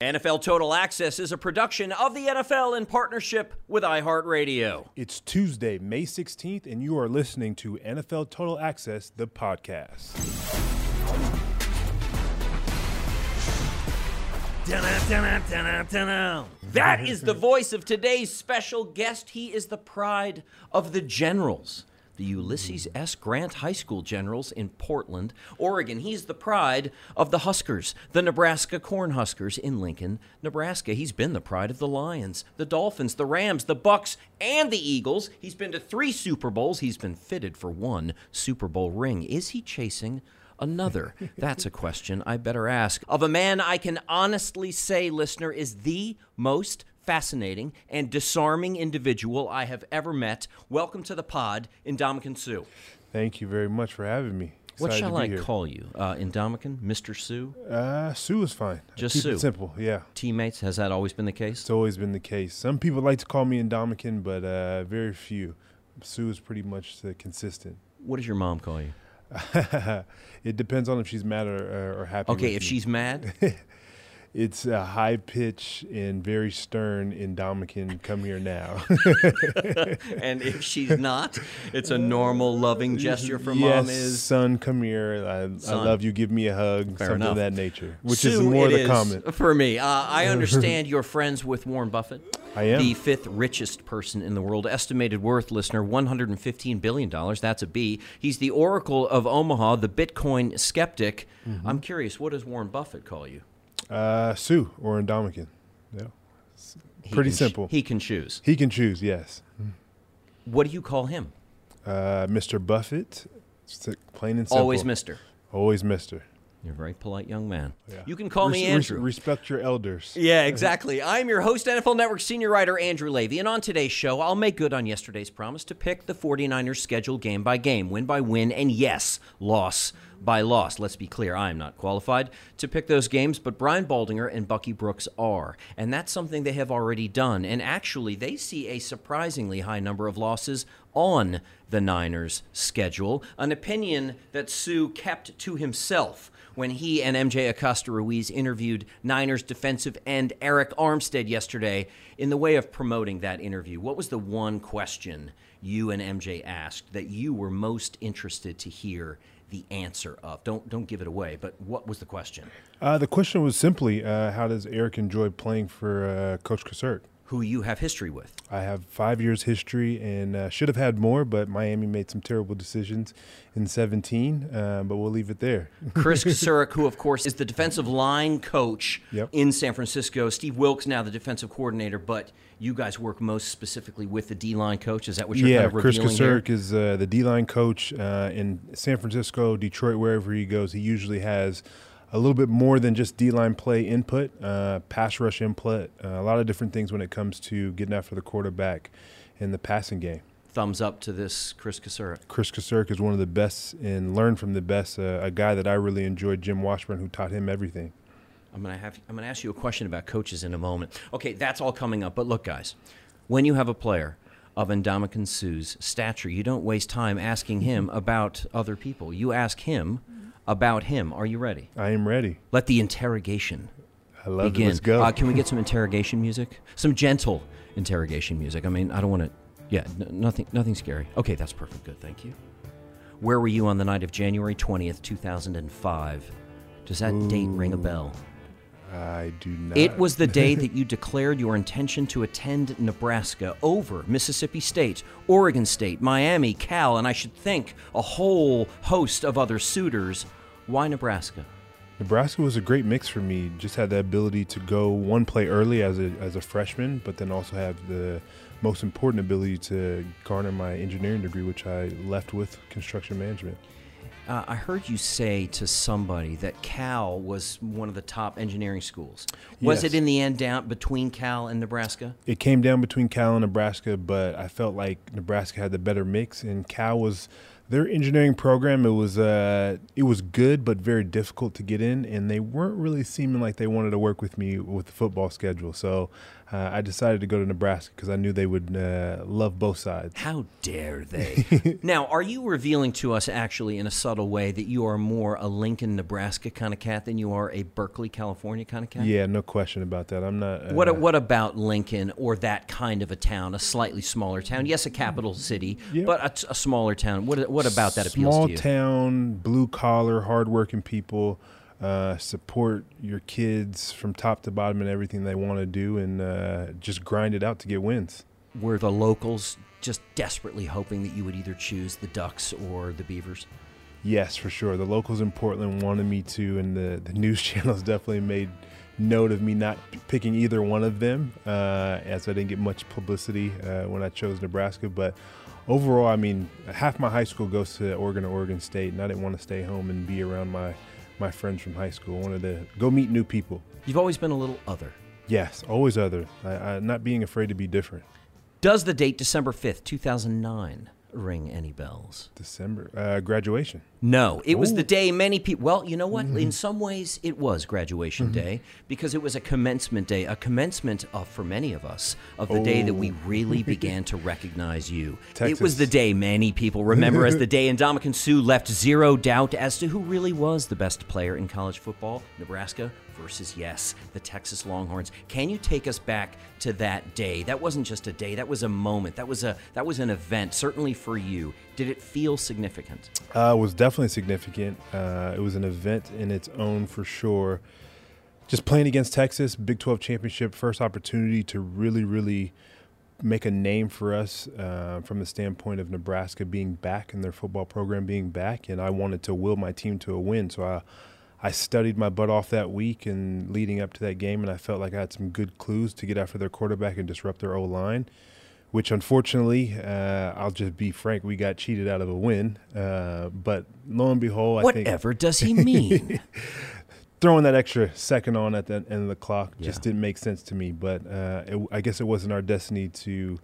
NFL Total Access is a production of the NFL in partnership with iHeartRadio. It's Tuesday, May 16th, and you are listening to NFL Total Access, the podcast. That is the voice of today's special guest. He is the pride of the generals the hmm. Ulysses S. Grant High School Generals in Portland, Oregon. He's the pride of the Huskers, the Nebraska Cornhuskers in Lincoln, Nebraska. He's been the pride of the Lions, the Dolphins, the Rams, the Bucs, and the Eagles. He's been to three Super Bowls. He's been fitted for one Super Bowl ring. Is he chasing another? That's a question I better ask of a man I can honestly say, listener, is the most fascinating and disarming individual I have ever met. Welcome to the pod, Ndamukong Suh. Thank you very much for having me. What Excited shall I here. call you? Uh, Ndamukong? Mr. Suh? Uh, Suh is fine. Just Keep Suh. It simple, yeah. Teammates? Has that always been the case? It's always been the case. Some people like to call me Ndamukong, but uh, very few. Suh is pretty much the consistent. What does your mom call you? it depends on if she's mad or, or happy. Okay, if me. she's mad, It's a high pitch and very stern Ndamukong. Come here now. and if she's not, it's a normal, loving gesture from yes, mom. Is son, come here. I, I love you. Give me a hug. Fair something enough. of that nature, which Suh, is more the is comment. for me. Uh, I understand you're friends with Warren Buffett. I am. the fifth richest person in the world. Estimated worth, listener, $115 billion. That's a B. He's the oracle of Omaha, the Bitcoin skeptic. Mm-hmm. I'm curious, what does Warren Buffett call you? Uh, Suh or Ndamukong. Yeah. He Pretty can simple. he can choose. He can choose. Yes. What do you call him? Uh, Mr. Buffett. It's plain and simple. Always Mister. Always Mister. You're a very polite young man. Yeah. You can call me Res- res- Andrew. respect your elders. Yeah, exactly. I'm your host, NFL Network senior writer Andrew Levy, and on today's show, I'll make good on yesterday's promise to pick the 49ers schedule game by game, win by win, and yes, loss by loss. Let's be clear, I am not qualified to pick those games, but Brian Baldinger and Bucky Brooks are. And that's something they have already done. And actually, they see a surprisingly high number of losses on the Niners' schedule, an opinion that Suh kept to himself when he and MJ Acosta Ruiz interviewed Niners defensive end Arik Armstead yesterday in the way of promoting that interview. What was the one question you and MJ asked that you were most interested to hear the answer of? Don't don't give it away, but what was the question? Uh, the question was simply, uh, how does Arik enjoy playing for uh, Coach Kocurek? Who you have history with? I have five years history and uh, should have had more, but Miami made some terrible decisions in 17. Uh, but we'll leave it there. Chris Kocurek, who of course is the defensive line coach Yep. in San Francisco. Steve Wilks now the defensive coordinator, but you guys work most specifically with the D line coach. Is that what you're yeah, kind of Chris here? Kocurek is uh, the D line coach uh, in San Francisco, Detroit, wherever he goes. He usually has a little bit more than just D line play input, uh, pass rush input, uh, a lot of different things when it comes to getting after the quarterback in the passing game. Thumbs up to this Chris Kocurek. Chris Kocurek is one of the best and learned from the best. Uh, a guy that I really enjoyed, Jim Washburn, who taught him everything. I'm gonna have I'm gonna ask you a question about coaches in a moment. Okay, that's all coming up. But look, guys, when you have a player of Ndamukong Suh's stature, you don't waste time asking him about other people. You ask him about him. Are you ready? I am ready. Let the interrogation I love begin. it. Let's go. Uh, can we get some interrogation music? Some gentle interrogation music. I mean, I don't want to. Yeah, n- nothing, nothing scary. Okay, that's perfect. Good, thank you. Where were you on the night of January twentieth, two thousand and five? Does that date ring a bell? I do not. It was the day that you declared your intention to attend Nebraska over Mississippi State, Oregon State, Miami, Cal, and I should think a whole host of other suitors. Why Nebraska? Nebraska was a great mix for me. Just had the ability to go one play early as a as a freshman, but then also have the most important ability to garner my engineering degree, which I left with construction management. Uh, I heard you say to somebody that Cal was one of the top engineering schools. Was Yes. it in the end down between Cal and Nebraska? It came down between Cal and Nebraska, but I felt like Nebraska had the better mix, and Cal was their engineering program. It was uh, it was good, but very difficult to get in, and they weren't really seeming like they wanted to work with me with the football schedule. So uh, I decided to go to Nebraska because I knew they would uh, love both sides. How dare they? now, are you revealing to us actually in a subtle way that you are more a Lincoln, Nebraska kind of cat than you are a Berkeley, California kind of cat? Yeah, no question about that. I'm not. Uh, What what about Lincoln or that kind of a town, a slightly smaller town? Yes, a capital city, Yeah. but a, a smaller town. What what about that appeals Small to you? Small town, blue collar, hardworking people. Uh, support your kids from top to bottom in everything they want to do, and uh, just grind it out to get wins. Were the locals just desperately hoping that you would either choose the Ducks or the Beavers? Yes, for sure. The locals in Portland wanted me to, and the, the news channels definitely made note of me not picking either one of them, uh, as I didn't get much publicity uh, when I chose Nebraska. But overall, I mean, half my high school goes to Oregon or Oregon State, and I didn't want to stay home and be around my, my friends from high school. I wanted to go meet new people. You've always been a little other. Yes, always other. I, I, not being afraid to be different. Does the date December 5th, 2009 ring any bells? December uh, graduation. No, it was the day many people. Well, you know what? In some ways, it was graduation day because it was a commencement day, a commencement of, for many of us, of the day that we really began to recognize you. It was the day many people remember as the day Ndamukong Suh left zero doubt as to who really was the best player in college football. Nebraska versus yes, the Texas Longhorns. Can you take us back to that day? That wasn't just a day; that was a moment. That was a that was an event. Certainly for you, did it feel significant? Uh, it was definitely significant. Uh, it was an event in its own for sure. Just playing against Texas, Big 12 championship, first opportunity to really, really make a name for us uh, from the standpoint of Nebraska being back and their football program being back. And I wanted to will my team to a win. So I, I studied my butt off that week and leading up to that game, and I felt like I had some good clues to get after their quarterback and disrupt their O line which unfortunately, uh, I'll just be frank, we got cheated out of a win. Uh, but lo and behold, I think Whatever does he mean? throwing that extra second on at the end of the clock just didn't make sense to me. But uh, it, I guess it wasn't our destiny to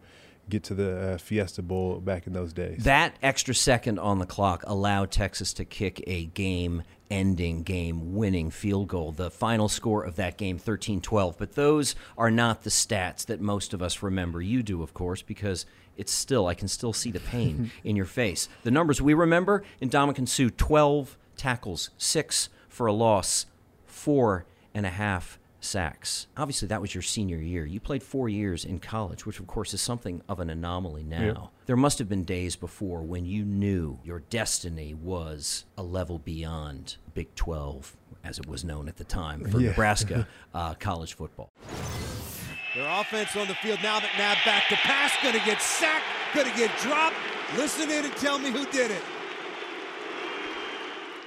get to the uh, Fiesta Bowl back in those days. that extra second on the clock allowed Texas to kick a game ending, game winning field goal. The final score of that game, 13 12. But those are not the stats that most of us remember. You do, of course, because it's still, I can still see the pain in your face. The numbers we remember in Ndamukong Suh 12 tackles, six for a loss, four and a half sacks. Obviously, that was your senior year. You played four years in college, which, of course, is something of an anomaly now. There must have been days before when you knew your destiny was a level beyond Big 12, as it was known at the time, for Yeah. Nebraska uh, college football. Their offense on the field now that Nab back to pass, gonna get sacked, gonna get dropped. Listen in and tell me who did it.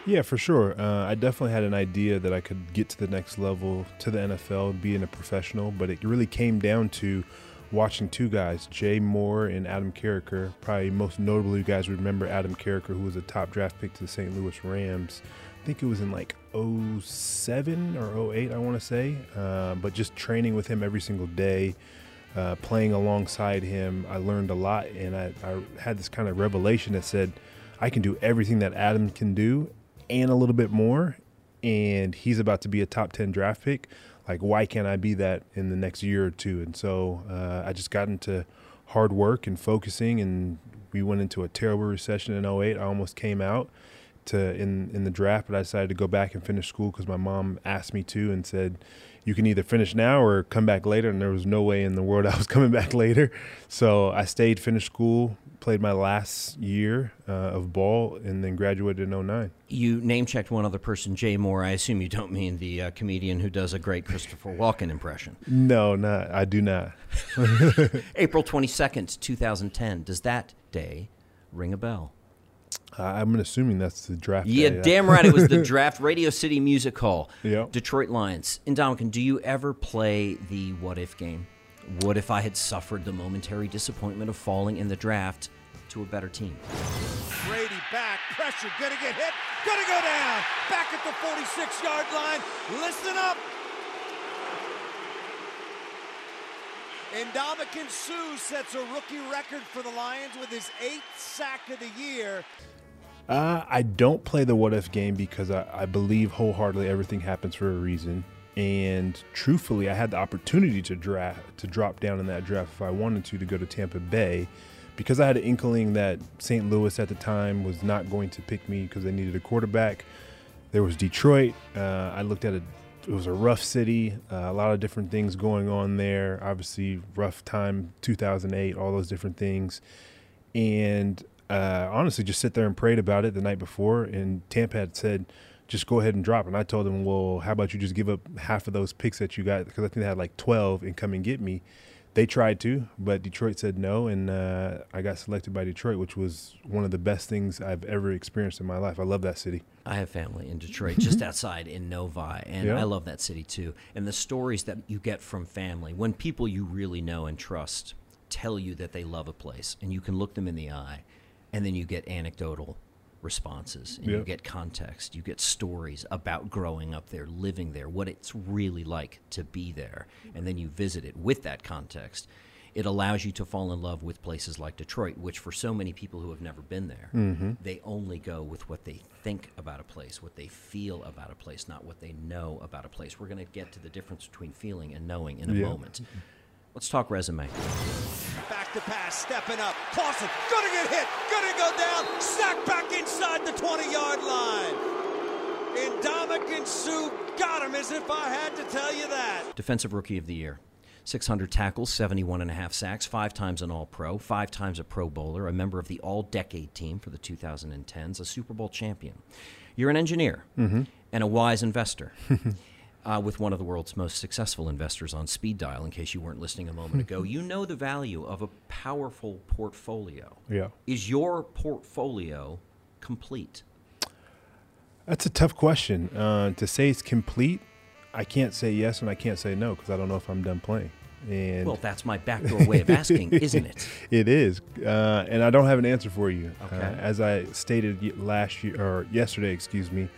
Yeah, for sure. Uh, I definitely had an idea that I could get to the next level to the NFL, being a professional, but it really came down to watching two guys, Jay Moore and Adam Carriker. Probably most notably, you guys remember Adam Carriker, who was a top draft pick to the St. Louis Rams. I think it was in like 07 or 08, I want to say. Uh, but just training with him every single day, uh, playing alongside him, I learned a lot. And I, I had this kind of revelation that said, I can do everything that Adam can do and a little bit more. and he's about to be a top 10 draft pick. Like, why can't I be that in the next year or two? And so uh, I just got into hard work and focusing, and we went into a terrible recession in 08. I almost came out to in in the draft, but I decided to go back and finish school because my mom asked me to and said, "You can either finish now or come back later." And there was no way in the world I was coming back later, so I stayed, finished school, played my last year uh, of ball, and then graduated in 09. You name checked one other person, Jay Moore. I assume you don't mean the uh, comedian who does a great Christopher Walken impression. No, not I do not. April twenty second, two thousand ten. Does that day ring a bell? Uh, I'm assuming that's the draft. Yeah, day. damn right. It was the draft Radio City Music Hall. Yep. Detroit Lions. Ndamukong, do you ever play the what if game? What if I had suffered the momentary disappointment of falling in the draft to a better team? Brady back, pressure, gonna get hit, gonna go down. Back at the 46 yard line. Listen up. Ndamukong Suh sets a rookie record for the Lions with his eighth sack of the year. Uh, I don't play the what if game because I, I believe wholeheartedly everything happens for a reason. And truthfully, I had the opportunity to draft to drop down in that draft if I wanted to to go to Tampa Bay, because I had an inkling that St. Louis at the time was not going to pick me because they needed a quarterback. There was Detroit. Uh, I looked at it. It was a rough city, uh, a lot of different things going on there. Obviously, rough time, 2008, all those different things. And uh, honestly, just sit there and prayed about it the night before. And Tampa had said, just go ahead and drop. And I told them, well, how about you just give up half of those picks that you got? Because I think they had like 12 and come and get me. They tried to, but Detroit said no, and uh, I got selected by Detroit, which was one of the best things I've ever experienced in my life. I love that city. I have family in Detroit, just outside in Novi, and Yeah. I love that city too. And the stories that you get from family, when people you really know and trust tell you that they love a place, and you can look them in the eye, and then you get anecdotal responses, and you get context, you get stories about growing up there, living there, what it's really like to be there, and then you visit it with that context. It allows you to fall in love with places like Detroit, which for so many people who have never been there, mm-hmm. they only go with what they think about a place, what they feel about a place, not what they know about a place. We're going to get to the difference between feeling and knowing in a Yeah. moment. Let's talk resume. Back to pass, stepping up. Clausen, gonna get hit, gonna go down. Sack back inside the 20 yard line. Ndamukong Suh got him as if I had to tell you that. Defensive Rookie of the Year. 600 tackles, 71 and a half sacks, five times an All Pro, five times a Pro Bowler, a member of the All Decade team for the 2010s, a Super Bowl champion. You're an engineer mm-hmm. and a wise investor. Uh, with one of the world's most successful investors on speed dial, in case you weren't listening a moment ago, you know the value of a powerful portfolio. Yeah. Is your portfolio complete? That's a tough question. Uh, to say it's complete, I can't say yes and I can't say no because I don't know if I'm done playing. And Well, that's my backdoor way of asking, isn't it? It is, uh, and I don't have an answer for you. Okay. Uh, as I stated last year or yesterday, excuse me,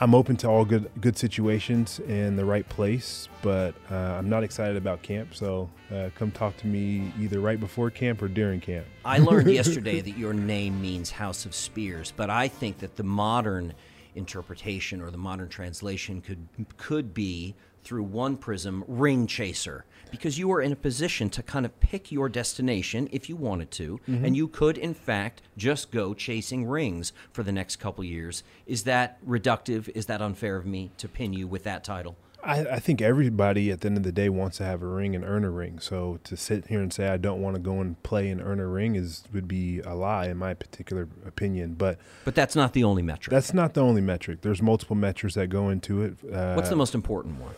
I'm open to all good good situations in the right place, but uh, I'm not excited about camp. So uh, come talk to me either right before camp or during camp. I learned yesterday that your name means House of Spears, but I think that the modern interpretation or the modern translation could could be through one prism ring chaser because you are in a position to kind of pick your destination if you wanted to and you could in fact just go chasing rings for the next couple years is that reductive is that unfair of me to pin you with that title I, I think everybody at the end of the day wants to have a ring and earn a ring. So to sit here and say I don't want to go and play and earn a ring is would be a lie in my particular opinion. But but that's not the only metric that's not the only metric. There's multiple metrics that go into it. Uh, what's the most important one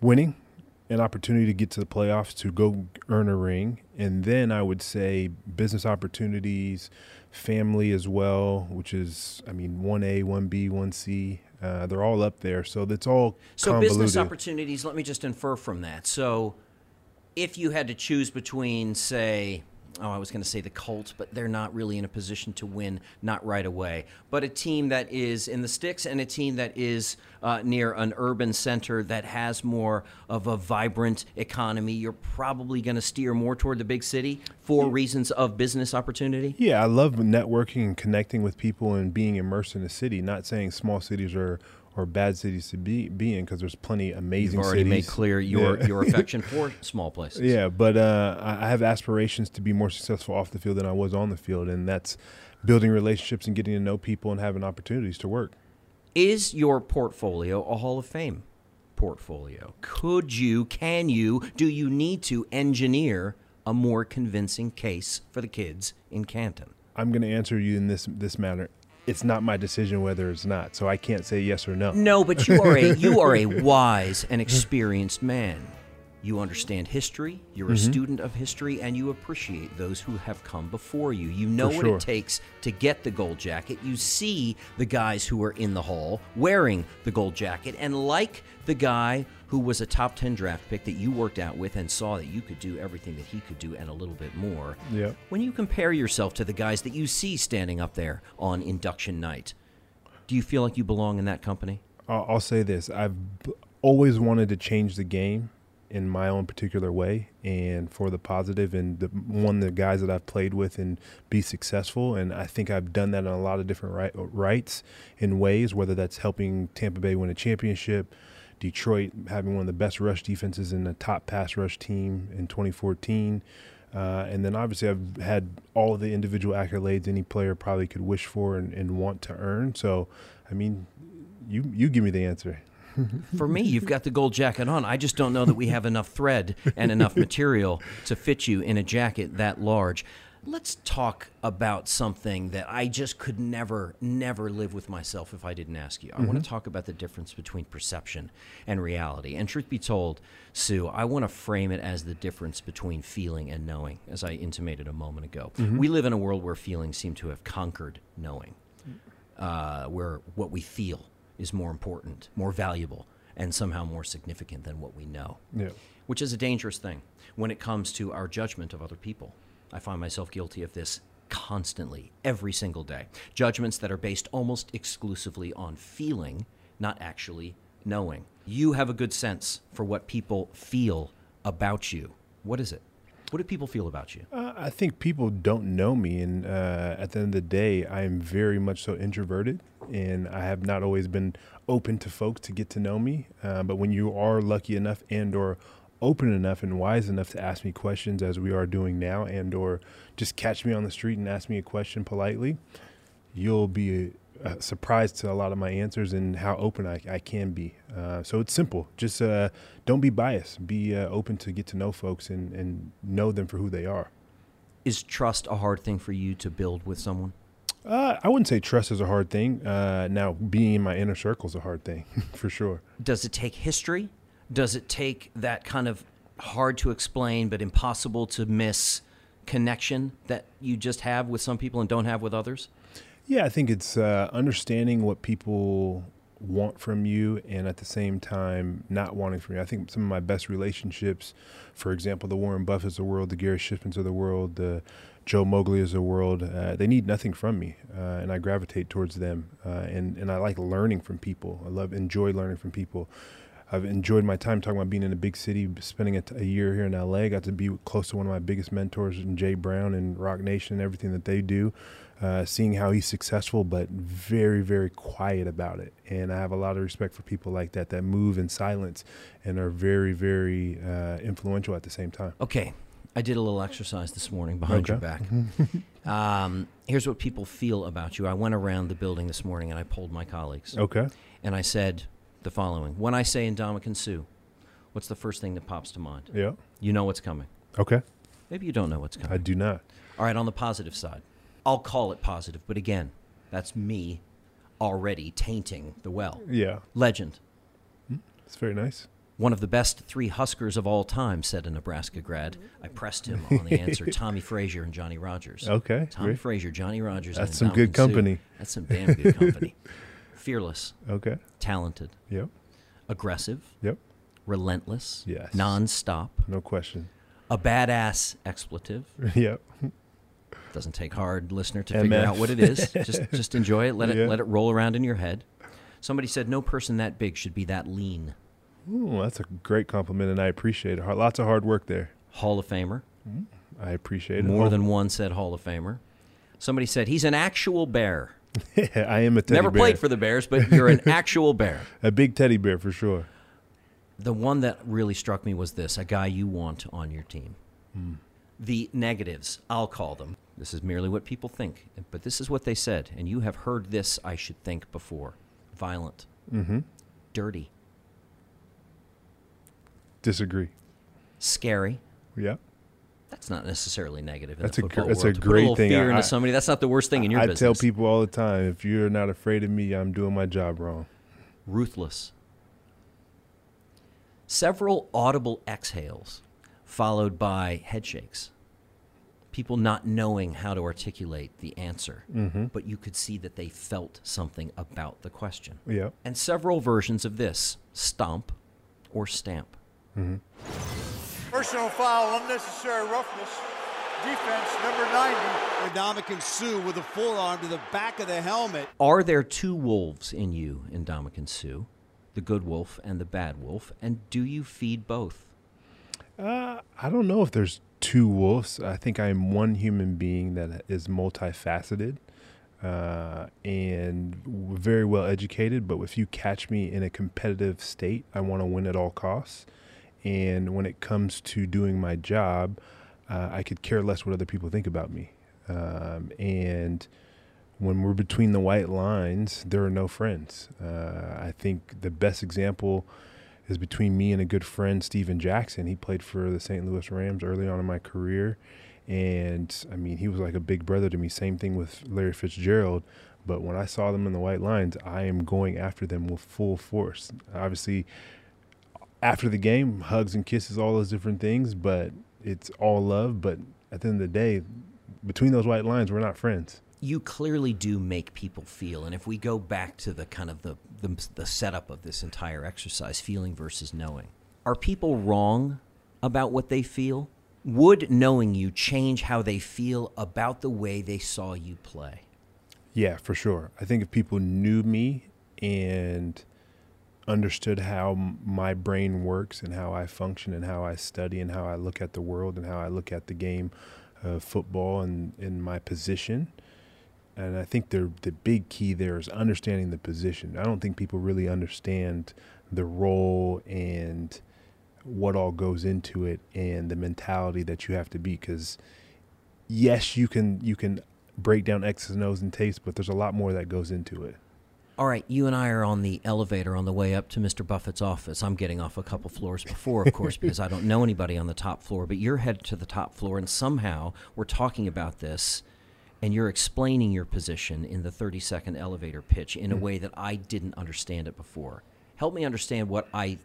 winning, an opportunity to get to the playoffs to go earn a ring, and then I would say business opportunities, family as well, which is I mean one A, one B, one C. Uh, they're all up there, so that's all So convoluted. business opportunities. Let me just infer from that. So, if you had to choose between, say, oh, I was going to say the Colts, but they're not really in a position to win, not right away. But a team that is in the sticks and a team that is uh, near an urban center that has more of a vibrant economy, you're probably going to steer more toward the big city for reasons of business opportunity. Yeah, I love networking and connecting with people and being immersed in the city. Not saying small cities are or bad cities to be, be in because there's plenty amazing cities. You've already cities. made clear your, Yeah. your affection for small places. Yeah, but uh, I I have aspirations to be more successful off the field than I was on the field, and that's building relationships and getting to know people and having opportunities to work. Is your portfolio a Hall of Fame portfolio? Could you, can you, do you need to engineer a more convincing case for the kids in Canton? I'm going to answer you in this this manner. It's not my decision whether it's not, so I can't say yes or no. No, but you are a you are a wise and experienced man. You understand history, you're Mm-hmm. a student of history, and you appreciate those who have come before you. You know For what sure. it takes to get the gold jacket. You see the guys who are in the hall wearing the gold jacket, and like the guy who was a top 10 draft pick that you worked out with and saw that you could do everything that he could do and a little bit more. Yep. When you compare yourself to the guys that you see standing up there on induction night, do you feel like you belong in that company? I'll, I'll say this: I've always wanted to change the game in my own particular way and for the positive and the one the guys that I've played with and be successful and I think I've done that in a lot of different right, rights in ways whether that's helping Tampa Bay win a championship Detroit having one of the best rush defenses in the top pass rush team in 2014 uh, and then obviously I've had all the individual accolades any player probably could wish for and, and want to earn so I mean you you give me the answer For me, you've got the gold jacket on. I just don't know that we have enough thread and enough material to fit you in a jacket that large. Let's talk about something that I just could never, never live with myself if I didn't ask you. I want to talk about the difference between perception and reality. And truth be told, Suh, I want to frame it as the difference between feeling and knowing, as I intimated a moment ago. We live in a world where feelings seem to have conquered knowing uh, where what we feel is more important, more valuable, and somehow more significant than what we know, yeah which is a dangerous thing when it comes to our judgment of other people. I find myself guilty of this constantly, every single day. Judgments that are based almost exclusively on feeling, not actually knowing. You have a good sense for what people feel about you. What is it? What do people feel about you? Uh, I think people don't know me, and uh, at the end of the day, I am very much so introverted, and I have not always been open to folks to get to know me. Uh, but when you are lucky enough and/or open enough and wise enough to ask me questions, as we are doing now, and/or just catch me on the street and ask me a question politely, you'll be uh, surprised to a lot of my answers and how open I, I can be. Uh, so it's simple. Just uh, don't be biased. Be uh, open to get to know folks and, and know them for who they are. Is trust a hard thing for you to build with someone? Uh, I wouldn't say trust is a hard thing. Uh, now, being in my inner circle is a hard thing, for sure. does it take history? Does it take that kind of hard to explain but impossible to miss connection that you just have with some people and don't have with others? Yeah, I think it's uh, understanding what people want from you and at the same time not wanting from you. I think some of my best relationships, for example, the Warren Buffetts of the world, the Gary Shipmans of the world, the Joe Moglias of the world, uh, they need nothing from me, uh, and I gravitate towards them. Uh, and and I like learning from people. I love enjoy learning from people. I've enjoyed my time talking about being in a big city, spending a, t- a year here in LA. Got to be close to one of my biggest mentors, Jay Brown and Roc Nation, and everything that they do. Uh, seeing how he's successful, but very, very quiet about it. And I have a lot of respect for people like that that move in silence and are very, very uh, influential at the same time. Okay, I did a little exercise this morning behind your back. um, here's what people feel about you. I went around the building this morning and I polled my colleagues. Okay. And I said the following When I say Ndamukong Suh, what's the first thing that pops to mind? Yeah. You know what's coming. Okay. Maybe you don't know what's coming. I do not. All right, on the positive side, I'll call it positive, but again, that's me already tainting the well. Yeah. Legend. Hmm. It's very nice. One of the best three Huskers of all time, said a Nebraska grad. I pressed him on the answer Tommie Frazier and Johnny Rodgers. Okay, Tommie great. Frazier, Johnny Rodgers. That's some good Ndamukong Suh. company. That's some damn good company. Fearless, Okay. talented, Yep. aggressive, Yep. relentless, Yes. nonstop, No question. A badass expletive. yep. Doesn't take hard, listener, to figure out what it is. just just enjoy it. Let it Yeah. let it roll around in your head. Somebody said no person that big should be that lean. Ooh, that's a great compliment, and I appreciate it. Lots of hard work there. Hall of Famer. Mm, I appreciate it. More Oh, than one said Hall of Famer. Somebody said he's an actual bear. I am a teddy bear. Never bear. played for the Bears, but you're an actual bear. a big teddy bear for sure. The one that really struck me was this a guy you want on your team. The negatives, I'll call them. This is merely what people think, but this is what they said, and you have heard this, I should think, before. Violent, Mm-hmm. dirty, Disagree. scary. Yeah. That's not necessarily negative. In That's a gr- that's a world. put great a thing. Fear I- into somebody. That's not the worst thing in your I business. I tell people all the time, if you're not afraid of me, I'm doing my job wrong. ruthless. Several audible exhales, followed by head shakes. People not knowing how to articulate the answer, Mm-hmm. but you could see that they felt something about the question. Yeah. And several versions of this stomp or stamp. Personal foul, unnecessary roughness. Defense, number 90. Ndamukong Suh with a forearm to the back of the helmet. Are there two wolves in you, Ndamukong Suh? The good wolf and the bad wolf? And do you feed both? Uh, I don't know if there's two wolves. I think I'm one human being that is multifaceted uh, and very well educated. But if you catch me in a competitive state, I want to win at all costs. And when it comes to doing my job, uh, I could care less what other people think about me. Um, and when we're between the white lines, there are no friends. Uh, I think the best example is between me and a good friend, Steven Jackson. He played for the St. Louis Rams early on in my career. And I mean, he was like a big brother to me. Same thing with Larry Fitzgerald. But when I saw them in the white lines, I am going after them with full force. Obviously, after the game, hugs and kisses, all those different things, but it's all love. But at the end of the day, between those white lines, we're not friends. you clearly do make people feel and if we go back to the kind of the, the the setup of this entire exercise feeling versus knowing are people wrong about what they feel would knowing you change how they feel about the way they saw you play Yeah, for sure. I think if people knew me and understood how my brain works and how I function and how I study and how I look at the world and how I look at the game of football and in my position. And I think the the big key there is understanding the position. I don't think people really understand the role and what all goes into it and the mentality that you have to be because yes, you can you can break down X's and O's and tapes, but there's a lot more that goes into it. All right you and i are on the elevator on the way up to mr buffett's office i'm getting off a couple floors before of course because i don't know anybody on the top floor but you're headed to the top floor and somehow we're talking about this and you're explaining your position in the 30 second elevator pitch in a hmm. way that I didn't understand it before. Help me understand what I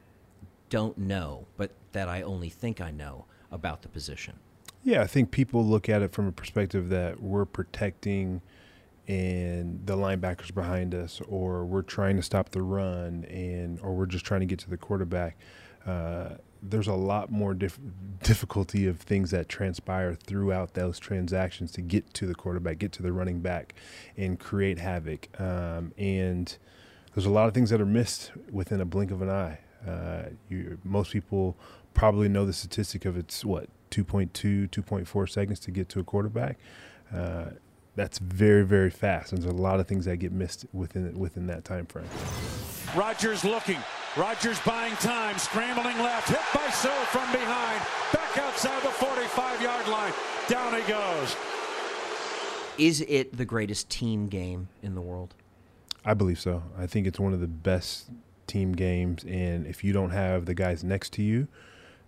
don't know, but that I only think I know about the position. Yeah, I think people look at it from a perspective that we're protecting and the linebackers behind us, or we're trying to stop the run, and or we're just trying to get to the quarterback. Uh, there's a lot more dif- difficulty of things that transpire throughout those transactions to get to the quarterback, get to the running back, and create havoc. Um, and there's a lot of things that are missed within a blink of an eye. Uh, you, most people probably know the statistic of it's what 2.2, 2.4 seconds to get to a quarterback. Uh, that's very, very fast. And there's a lot of things that get missed within within that time frame. Rodgers looking. Rodgers buying time, scrambling left, hit by Suh from behind, back outside the 45 yard line. Down he goes. Is it the greatest team game in the world? I believe so. I think it's one of the best team games, and if you don't have the guys next to you,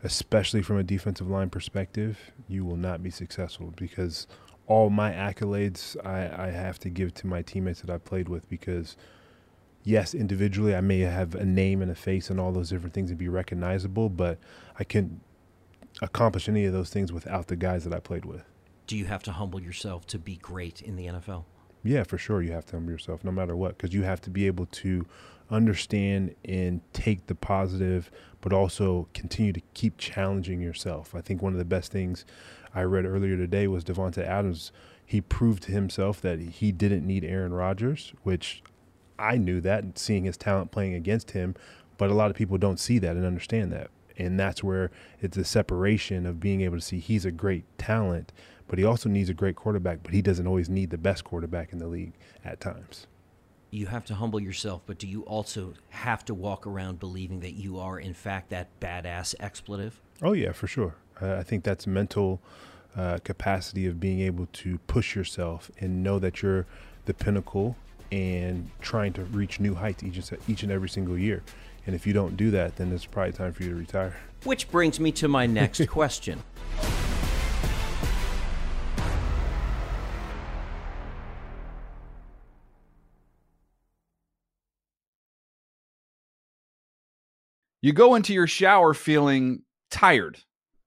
especially from a defensive line perspective, you will not be successful because all my accolades I, I have to give to my teammates that I played with because yes, individually I may have a name and a face and all those different things and be recognizable, but I couldn't accomplish any of those things without the guys that I played with. Do you have to humble yourself to be great in the NFL? Yeah, for sure. You have to humble yourself no matter what, because you have to be able to understand and take the positive, but also continue to keep challenging yourself. I think one of the best things I read earlier today was Davante Adams. He proved to himself that he didn't need Aaron Rodgers, which I knew that seeing his talent playing against him, but a lot of people don't see that and understand that. And that's where it's a separation of being able to see he's a great talent, but he also needs a great quarterback, but he doesn't always need the best quarterback in the league at times. You have to humble yourself, but do you also have to walk around believing that you are, in fact, that badass expletive? Oh, yeah, for sure. Uh, I think that's mental uh, capacity of being able to push yourself and know that you're the pinnacle and trying to reach new heights each, each and every single year. And if you don't do that, then it's probably time for you to retire. Which brings me to my next question. You go into your shower feeling tired,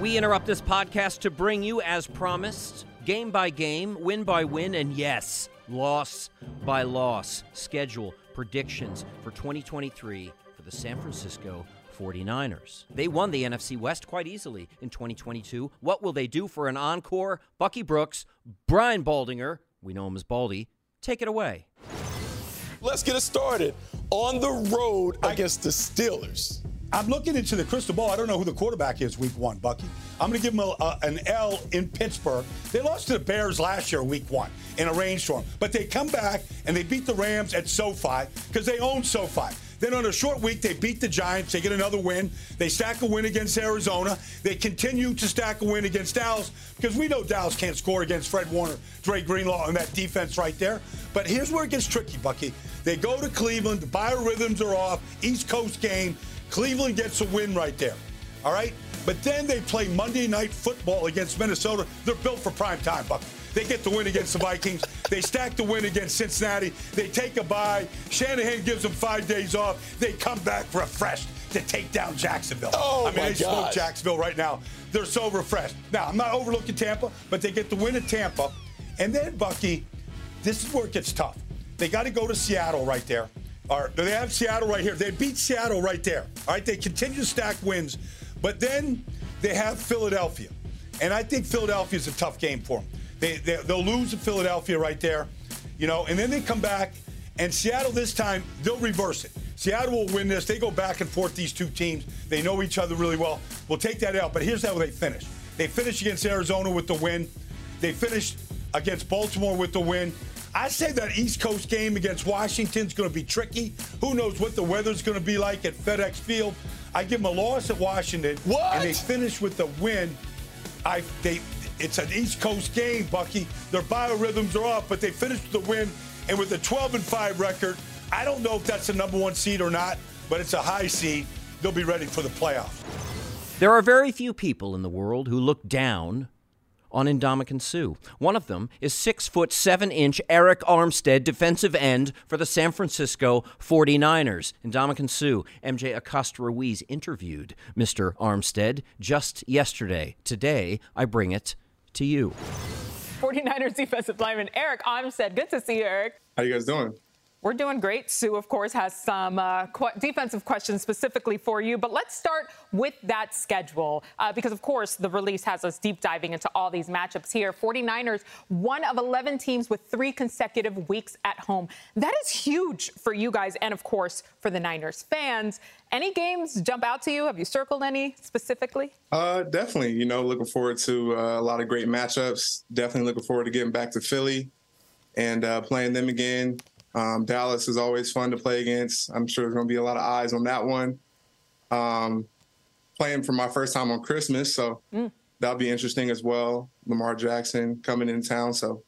We interrupt this podcast to bring you, as promised, game by game, win by win, and yes, loss by loss schedule predictions for 2023 for the San Francisco 49ers. They won the NFC West quite easily in 2022. What will they do for an encore? Bucky Brooks, Brian Baldinger, we know him as Baldy, take it away. Let's get it started on the road against the Steelers. I'm looking into the crystal ball. I don't know who the quarterback is week one, Bucky. I'm going to give them a, a, an L in Pittsburgh. They lost to the Bears last year, week one, in a rainstorm. But they come back and they beat the Rams at SoFi because they own SoFi. Then on a short week, they beat the Giants. They get another win. They stack a win against Arizona. They continue to stack a win against Dallas because we know Dallas can't score against Fred Warner, Dre Greenlaw, and that defense right there. But here's where it gets tricky, Bucky. They go to Cleveland. The biorhythms are off. East Coast game. Cleveland gets a win right there. All right? But then they play Monday night football against Minnesota. They're built for prime time, Buck. They get the win against the Vikings. They stack the win against Cincinnati. They take a bye. Shanahan gives them five days off. They come back refreshed to take down Jacksonville. Oh, I mean, my they smoke. Jacksonville right now. They're so refreshed. Now, I'm not overlooking Tampa, but they get the win at Tampa. And then, Bucky, this is where it gets tough. They got to go to Seattle right there. Are they have Seattle right here. They beat Seattle right there. All right, they continue to stack wins, but then they have Philadelphia, and I think Philadelphia is a tough game for them. They, they they'll lose to Philadelphia right there, you know, and then they come back, and Seattle this time they'll reverse it. Seattle will win this. They go back and forth. These two teams, they know each other really well. We'll take that out. But here's how they finish. They finish against Arizona with the win. They finished against Baltimore with the win. I say that East Coast game against Washington's going to be tricky. Who knows what the weather's going to be like at FedEx Field? I give them a loss at Washington, what? and they finish with the win. I they it's an East Coast game, Bucky. Their biorhythms are off, but they finished with the win, and with a 12 and 5 record, I don't know if that's the number one seed or not, but it's a high seed. They'll be ready for the playoffs. There are very few people in the world who look down on Ndamukong Suh. One of them is six foot seven inch Arik Armstead, defensive end for the San Francisco 49ers. Ndamukong Suh, MJ Acosta Ruiz interviewed Mr. Armstead just yesterday. Today, I bring it to you. 49ers defensive lineman Arik Armstead. Good to see you, Arik. How you guys doing? We're doing great. Suh, of course, has some uh, qu- defensive questions specifically for you. But let's start with that schedule uh, because, of course, the release has us deep diving into all these matchups here. 49ers, one of 11 teams with three consecutive weeks at home. That is huge for you guys and, of course, for the Niners fans. Any games jump out to you? Have you circled any specifically? Uh, definitely. You know, looking forward to uh, a lot of great matchups. Definitely looking forward to getting back to Philly and uh, playing them again. Um, Dallas is always fun to play against. I'm sure there's going to be a lot of eyes on that one. Um, playing for my first time on Christmas, so mm. that'll be interesting as well. Lamar Jackson coming in town, so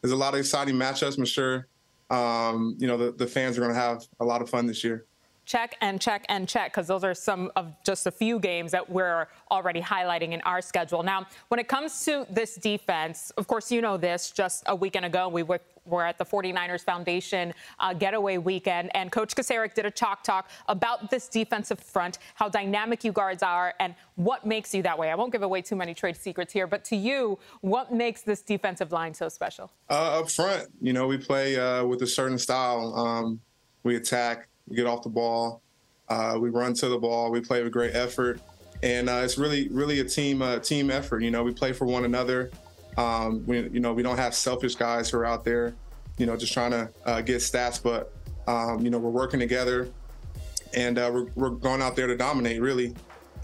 there's a lot of exciting matchups. I'm sure um, you know the, the fans are going to have a lot of fun this year check and check and check because those are some of just a few games that we're already highlighting in our schedule. Now, when it comes to this defense, of course, you know this. Just a weekend ago, we were, were at the 49ers Foundation uh, getaway weekend, and Coach Kocurek did a chalk talk about this defensive front, how dynamic you guards are, and what makes you that way. I won't give away too many trade secrets here, but to you, what makes this defensive line so special? Uh, up front, you know, we play uh, with a certain style. Um, we attack we get off the ball, uh, we run to the ball, we play with great effort, and uh, it's really, really a team uh, team effort. You know, we play for one another. Um, we, you know, we don't have selfish guys who are out there, you know, just trying to uh, get stats, but um, you know, we're working together, and uh, we're, we're going out there to dominate, really.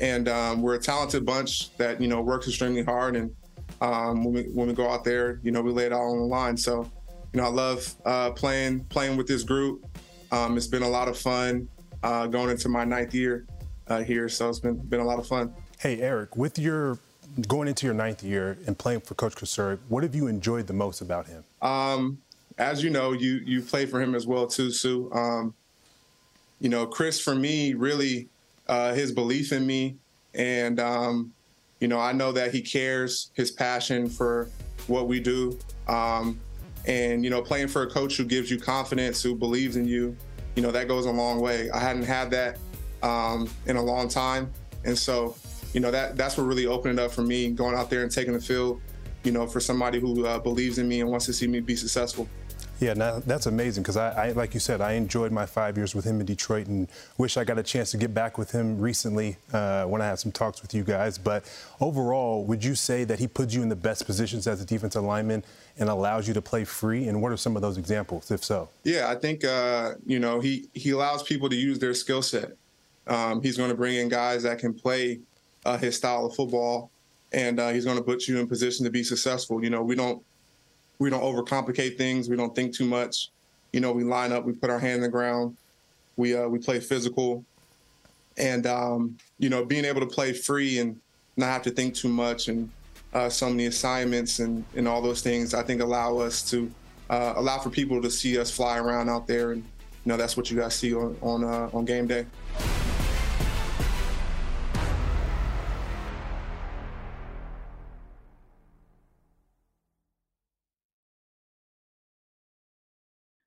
And um, we're a talented bunch that you know works extremely hard, and um, when we when we go out there, you know, we lay it all on the line. So, you know, I love uh, playing playing with this group. Um, it's been a lot of fun uh, going into my ninth year uh, here, so it's been been a lot of fun. Hey, Arik, with your going into your ninth year and playing for Coach Kocurek, what have you enjoyed the most about him? Um, as you know, you you play for him as well too, Suh. Um, you know, Kris, for me, really, uh, his belief in me, and um, you know, I know that he cares, his passion for what we do. Um, and, you know, playing for a coach who gives you confidence, who believes in you, you know, that goes a long way. I hadn't had that um, in a long time. And so, you know, that that's what really opened it up for me going out there and taking the field, you know, for somebody who uh, believes in me and wants to see me be successful. Yeah, now, that's amazing because I, I, like you said, I enjoyed my five years with him in Detroit and wish I got a chance to get back with him recently uh, when I had some talks with you guys. But overall, would you say that he puts you in the best positions as a defensive lineman and allows you to play free? And what are some of those examples, if so? Yeah, I think uh, you know he he allows people to use their skill set. Um, he's going to bring in guys that can play uh, his style of football, and uh, he's going to put you in position to be successful. You know, we don't we don't overcomplicate things. We don't think too much. You know, we line up, we put our hand in the ground, we uh, we play physical, and um, you know, being able to play free and not have to think too much and uh, so many assignments and and all those things, I think allow us to uh, allow for people to see us fly around out there, and you know, that's what you guys see on on uh, on game day.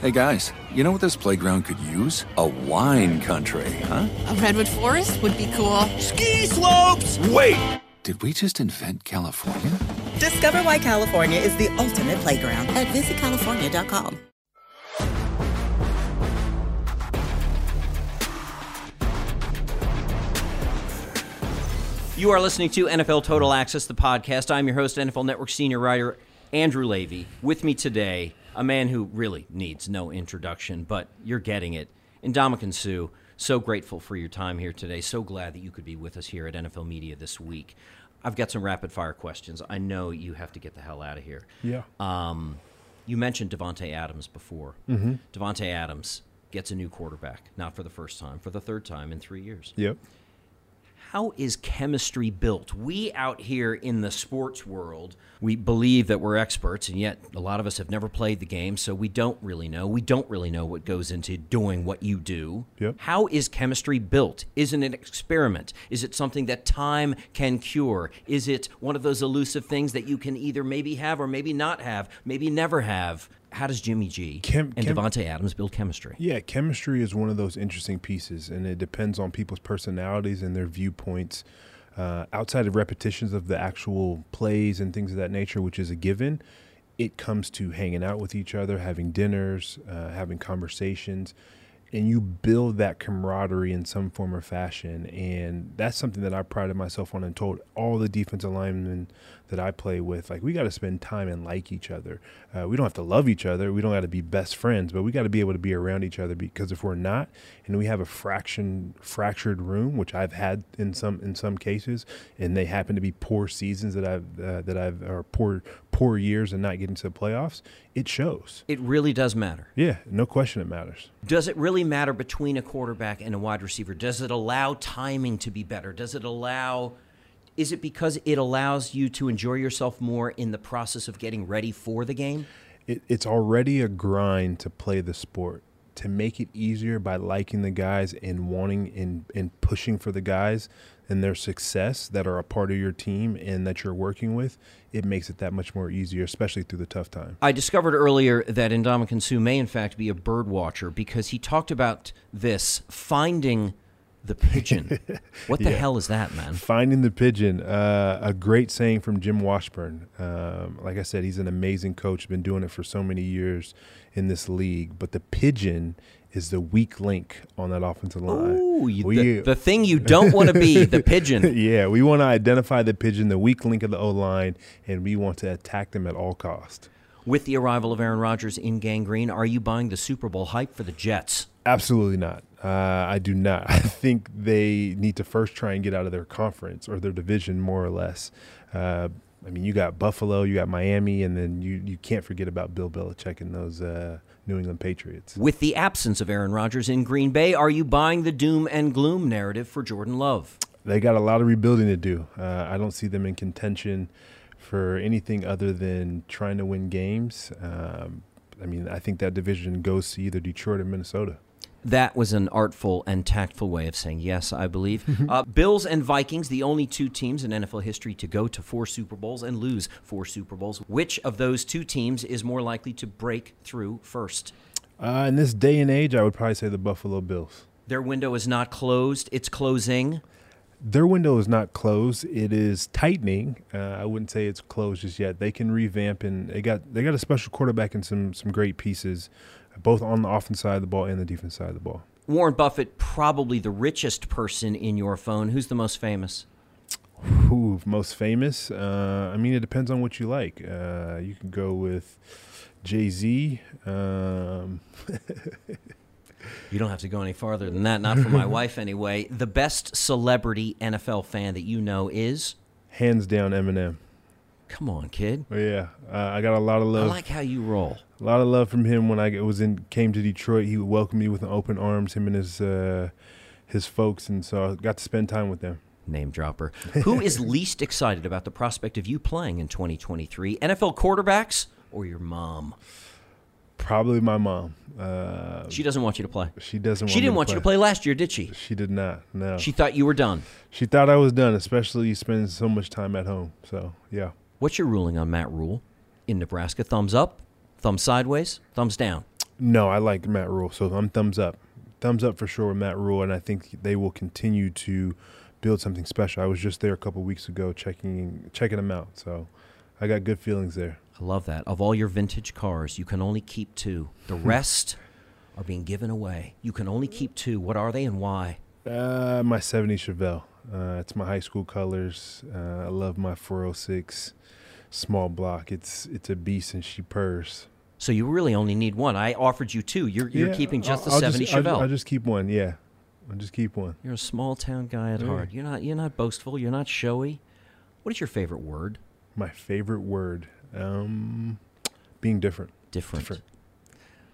Hey guys, you know what this playground could use? A wine country, huh? A redwood forest would be cool. Ski slopes! Wait! Did we just invent California? Discover why California is the ultimate playground at visitcalifornia.com. You are listening to NFL Total Access, the podcast. I'm your host, NFL Network senior writer Andrew Levy. With me today, a man who really needs no introduction, but you're getting it. Ndamukong Suh, so grateful for your time here today. So glad that you could be with us here at NFL Media this week. I've got some rapid fire questions. I know you have to get the hell out of here. Yeah. Um, you mentioned Davante Adams before. Mhm. Davante Adams gets a new quarterback, not for the first time, for the third time in three years. Yep. How is chemistry built? We out here in the sports world, we believe that we're experts, and yet a lot of us have never played the game, so we don't really know. We don't really know what goes into doing what you do. Yep. How is chemistry built? Isn't it an experiment? Is it something that time can cure? Is it one of those elusive things that you can either maybe have or maybe not have, maybe never have? How does Jimmy G Chem- and Davante Adams build chemistry? Yeah, chemistry is one of those interesting pieces, and it depends on people's personalities and their viewpoints. Uh, outside of repetitions of the actual plays and things of that nature, which is a given, it comes to hanging out with each other, having dinners, uh, having conversations, and you build that camaraderie in some form or fashion. And that's something that I prided myself on and told all the defensive linemen that I play with, like we got to spend time and like each other. Uh, we don't have to love each other. We don't got to be best friends, but we got to be able to be around each other because if we're not, and we have a fraction fractured room, which I've had in some in some cases, and they happen to be poor seasons that I've uh, that I've or poor poor years and not getting to the playoffs, it shows. It really does matter. Yeah, no question, it matters. Does it really matter between a quarterback and a wide receiver? Does it allow timing to be better? Does it allow is it because it allows you to enjoy yourself more in the process of getting ready for the game? It, it's already a grind to play the sport. To make it easier by liking the guys and wanting and, and pushing for the guys and their success that are a part of your team and that you're working with, it makes it that much more easier, especially through the tough time. I discovered earlier that Ndamukong Suh may in fact be a bird watcher because he talked about this finding the pigeon. What the Yeah. hell is that, man? Finding the pigeon, uh, a great saying from Jim Washburn. Um, like I said, he's an amazing coach, been doing it for so many years in this league. But the pigeon is the weak link on that offensive line. Ooh, you- the- the thing you don't wanna be, the pigeon. yeah, we want to identify the pigeon, the weak link of the O line, and we want to attack them at all cost. With the arrival of Aaron Rodgers in Gang Green, are you buying the Super Bowl hype for the Jets? Absolutely not. Uh, I do not. I think they need to first try and get out of their conference or their division, more or less. Uh, I mean, you got Buffalo, you got Miami, and then you, you can't forget about Bill Belichick and those uh, New England Patriots. With the absence of Aaron Rodgers in Green Bay, are you buying the doom and gloom narrative for Jordan Love? They got a lot of rebuilding to do. Uh, I don't see them in contention for anything other than trying to win games. Um, I mean, I think that division goes to either Detroit or Minnesota. That was an artful and tactful way of saying yes, I believe. uh, Bills and Vikings, the only two teams in NFL history to go to four Super Bowls and lose four Super Bowls. Which of those two teams is more likely to break through first? Uh, in this day and age, I would probably say the Buffalo Bills. Their window is not closed, it's closing. Their window is not closed; it is tightening. Uh, I wouldn't say it's closed just yet. They can revamp, and they got they got a special quarterback and some some great pieces, both on the offense side of the ball and the defense side of the ball. Warren Buffett, probably the richest person in your phone. Who's the most famous? Who most famous? Uh, I mean, it depends on what you like. Uh, you can go with Jay Z. Um, You don't have to go any farther than that. Not for my wife, anyway. The best celebrity NFL fan that you know is? hands down, Eminem. Come on, kid. Yeah, uh, I got a lot of love. I like how you roll. A lot of love from him when I was in came to Detroit. He welcomed me with open arms. Him and his uh, his folks, and so I got to spend time with them. Name dropper. Who is least excited about the prospect of you playing in 2023? NFL quarterbacks or your mom? Probably my mom. Uh, She doesn't want you to play. She doesn't. She want me didn't want you to play last year, did she? She did not. No. She thought you were done. She thought I was done, especially spending so much time at home. So yeah. What's your ruling on Matt Rhule in Nebraska? Thumbs up, thumbs sideways, thumbs down. No, I like Matt Rhule, so I'm thumbs up. Thumbs up for sure with Matt Rhule, and I think they will continue to build something special. I was just there a couple weeks ago checking checking them out, so I got good feelings there. I love that. Of all your vintage cars, you can only keep two. The rest are being given away. You can only keep two. What are they and why? Uh, my 70 Chevelle. Uh, it's my high school colors. Uh, I love my 406 small block. It's it's a beast and she purrs. So you really only need one. I offered you two. You're, you're Yeah, keeping just the I'll 70 I'll, Chevelle. I'll just keep one. Yeah, I'll just keep one. You're a small town guy at Yeah. heart. You're not. You're not boastful. You're not showy. What is your favorite word? My favorite word, um, being different. Different.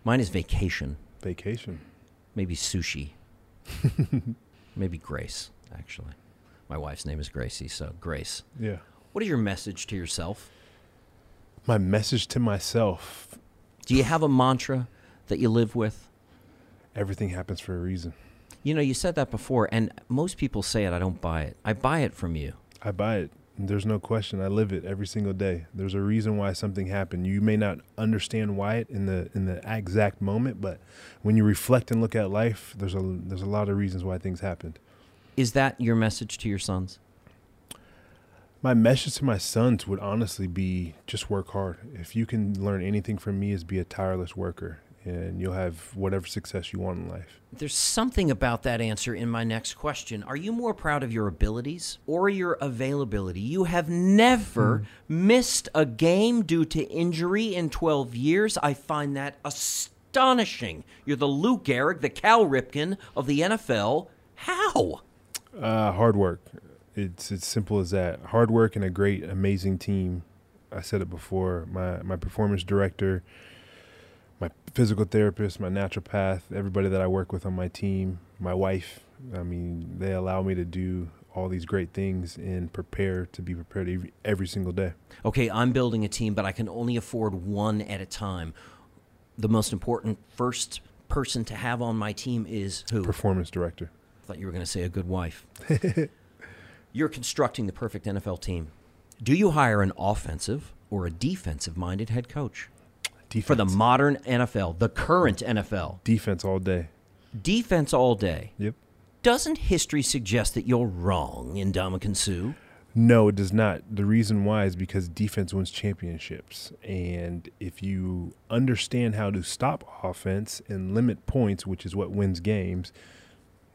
Mine is vacation. Vacation. Maybe sushi. Maybe Grace. Actually, my wife's name is Gracie. So Grace. Yeah. What is your message to yourself? My message to myself: Do you have a mantra that you live with? Everything happens for a reason. You know, you said that before, and most people say it. I don't buy it. I buy it from you. I buy it. There's no question. I live it every single day. There's a reason why something happened. You may not understand why it in the in the exact moment, but when you reflect and look at life, there's a there's a lot of reasons why things happened. Is that your message to your sons? My message to my sons would honestly be just work hard. If you can learn anything from me, is be a tireless worker, and you'll have whatever success you want in life. There's something about that answer in my next question. Are you more proud of your abilities or your availability? You have never hmm. missed a game due to injury in 12 years. I find that astonishing. You're the Lou Gehrig, the Cal Ripken of the NFL. How? Uh, hard work. It's it's simple as that. Hard work and a great, amazing team. I said it before. My my performance director, my physical therapist, my naturopath, everybody that I work with on my team, my wife. I mean, they allow me to do all these great things and prepare to be prepared every, every single day. Okay, I'm building a team, but I can only afford one at a time. The most important first person to have on my team is who? Performance director. Thought you were going to say a good wife. You're constructing the perfect NFL team. Do you hire an offensive or a defensive minded head coach? Defense. For the modern NFL, the current NFL. Defense all day. Defense all day. Yep. Doesn't history suggest that you're wrong in Ndamukong Suh? No, it does not. The reason why is because defense wins championships. And if you understand how to stop offense and limit points, which is what wins games,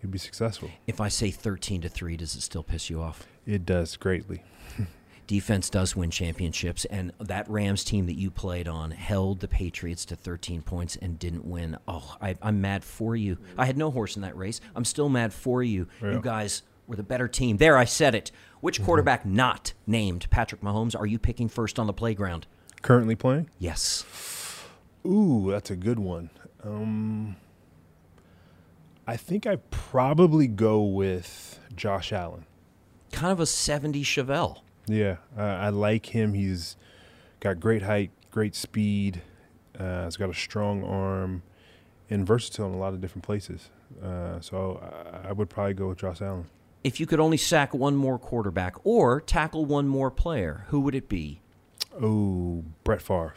you'll be successful. If I say 13 to 3, does it still piss you off? It does greatly. Defense does win championships, and that Rams team that you played on held the Patriots to 13 points and didn't win. Oh, I, I'm mad for you. I had no horse in that race. I'm still mad for you. You guys were the better team. There, I said it. Which quarterback not named Patrick Mahomes are you picking first on the playground? Currently playing? Yes. Ooh, that's a good one. Um, I think I probably go with Josh Allen. Kind of a 70 Chevelle. Yeah, uh, I like him. He's got great height, great speed. Uh, he's got a strong arm, and versatile in a lot of different places. Uh, so I, I would probably go with Josh Allen. If you could only sack one more quarterback or tackle one more player, who would it be? Oh, Brett Favre.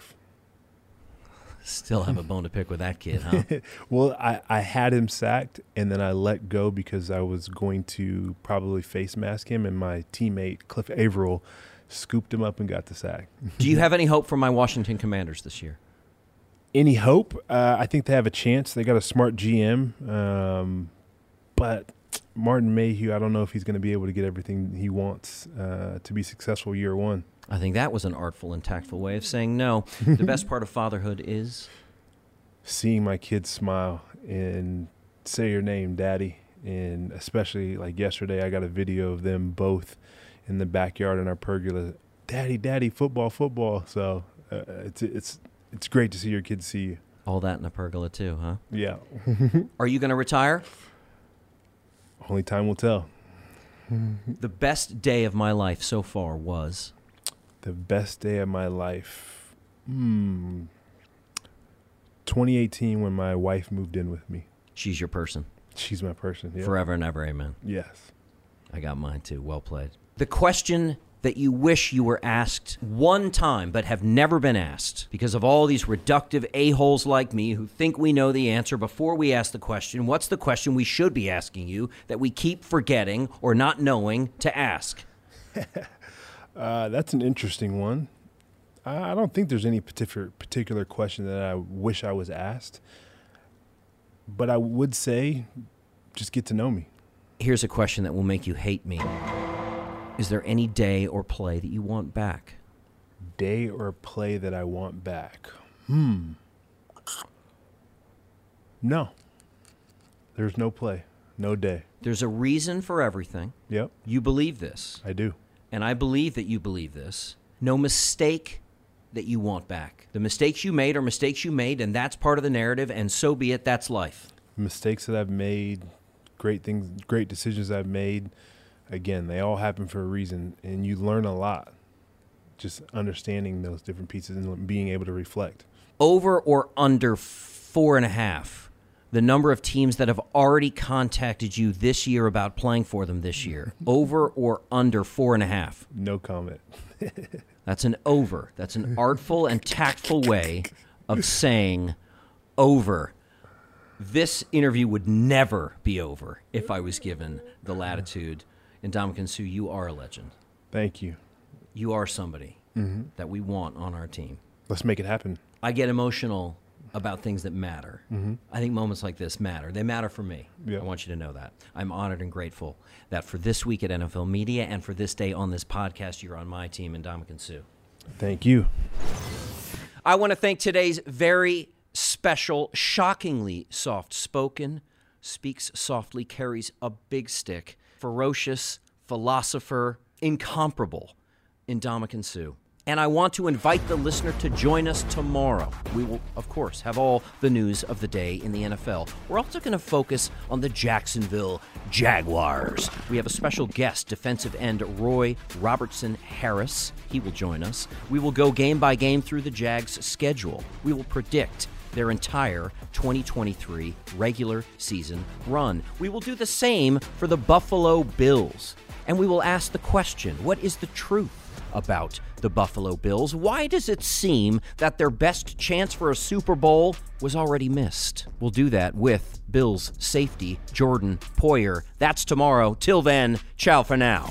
Still have a bone to pick with that kid, huh? well, I, I had him sacked, and then I let go because I was going to probably face mask him, and my teammate Cliff Avril scooped him up and got the sack. Do you have any hope for my Washington Commanders this year? Any hope? Uh, I think they have a chance. They got a smart GM, um, but Martin Mayhew, I don't know if he's going to be able to get everything he wants uh, to be successful year one. I think that was an artful and tactful way of saying no. the best part of fatherhood is seeing my kids smile and say your name, Daddy. And especially like yesterday, I got a video of them both in the backyard in our pergola. Daddy, Daddy, football, football. So uh, it's it's it's great to see your kids see you. all that in a pergola too, huh? Yeah. Are you going to retire? Only time will tell. The best day of my life so far was The best day of my life. Hmm. 2018 when my wife moved in with me. she's your person. She's my person. Yeah. Forever and ever, amen. Yes. I got mine too. Well played. The question that you wish you were asked one time but have never been asked because of all these reductive a-holes like me who think we know the answer before we ask the question. What's the question we should be asking you that we keep forgetting or not knowing to ask? Uh, that's an interesting one. I don't think there's any particular particular question that I wish I was asked, but I would say, just get to know me. Here's a question that will make you hate me. Is there any day or play that you want back? Day or play that I want back? Hmm. No. There's no play, no day. There's a reason for everything. Yep. You believe this. I do. And I believe that you believe this. No mistake that you want back. The mistakes you made are mistakes you made, and that's part of the narrative, and so be it. That's life. Mistakes that I've made, great things, great decisions I've made. Again, they all happen for a reason, and you learn a lot just understanding those different pieces and being able to reflect. Over or under four and a half, the number of teams that have already contacted you this year about playing for them this year. Over or under four and a half? No comment. That's an over. That's an artful and tactful way of saying over. This interview would never be over if I was given the latitude. And Ndamukong Suh, you are a legend. Thank you. You are somebody Mhm. that we want on our team. Let's make it happen. I get emotional about things that matter. Mhm. I think moments like this matter. They matter for me. Yeah. I want you to know that. I'm honored and grateful that for this week at NFL Media and for this day on this podcast, you're on my team and Ndamukong Suh. Thank you. I want to thank today's very special, shockingly soft spoken, speaks softly, carries a big stick, ferocious philosopher, incomparable, Ndamukong Suh. And I want to invite the listener to join us tomorrow. We will, of course, have all the news of the day in the NFL. We're also going to focus on the Jacksonville Jaguars. We have a special guest, defensive end Roy Robertson Harris. He will join us. We will go game by game through the Jags' schedule. We will predict their entire 2023 regular season run. We will do the same for the Buffalo Bills. And we will ask the question what is the truth about the Buffalo Bills? Why does it seem that their best chance for a Super Bowl was already missed? We'll do that with Bills safety Jordan Poyer. That's tomorrow. Till then, ciao for now.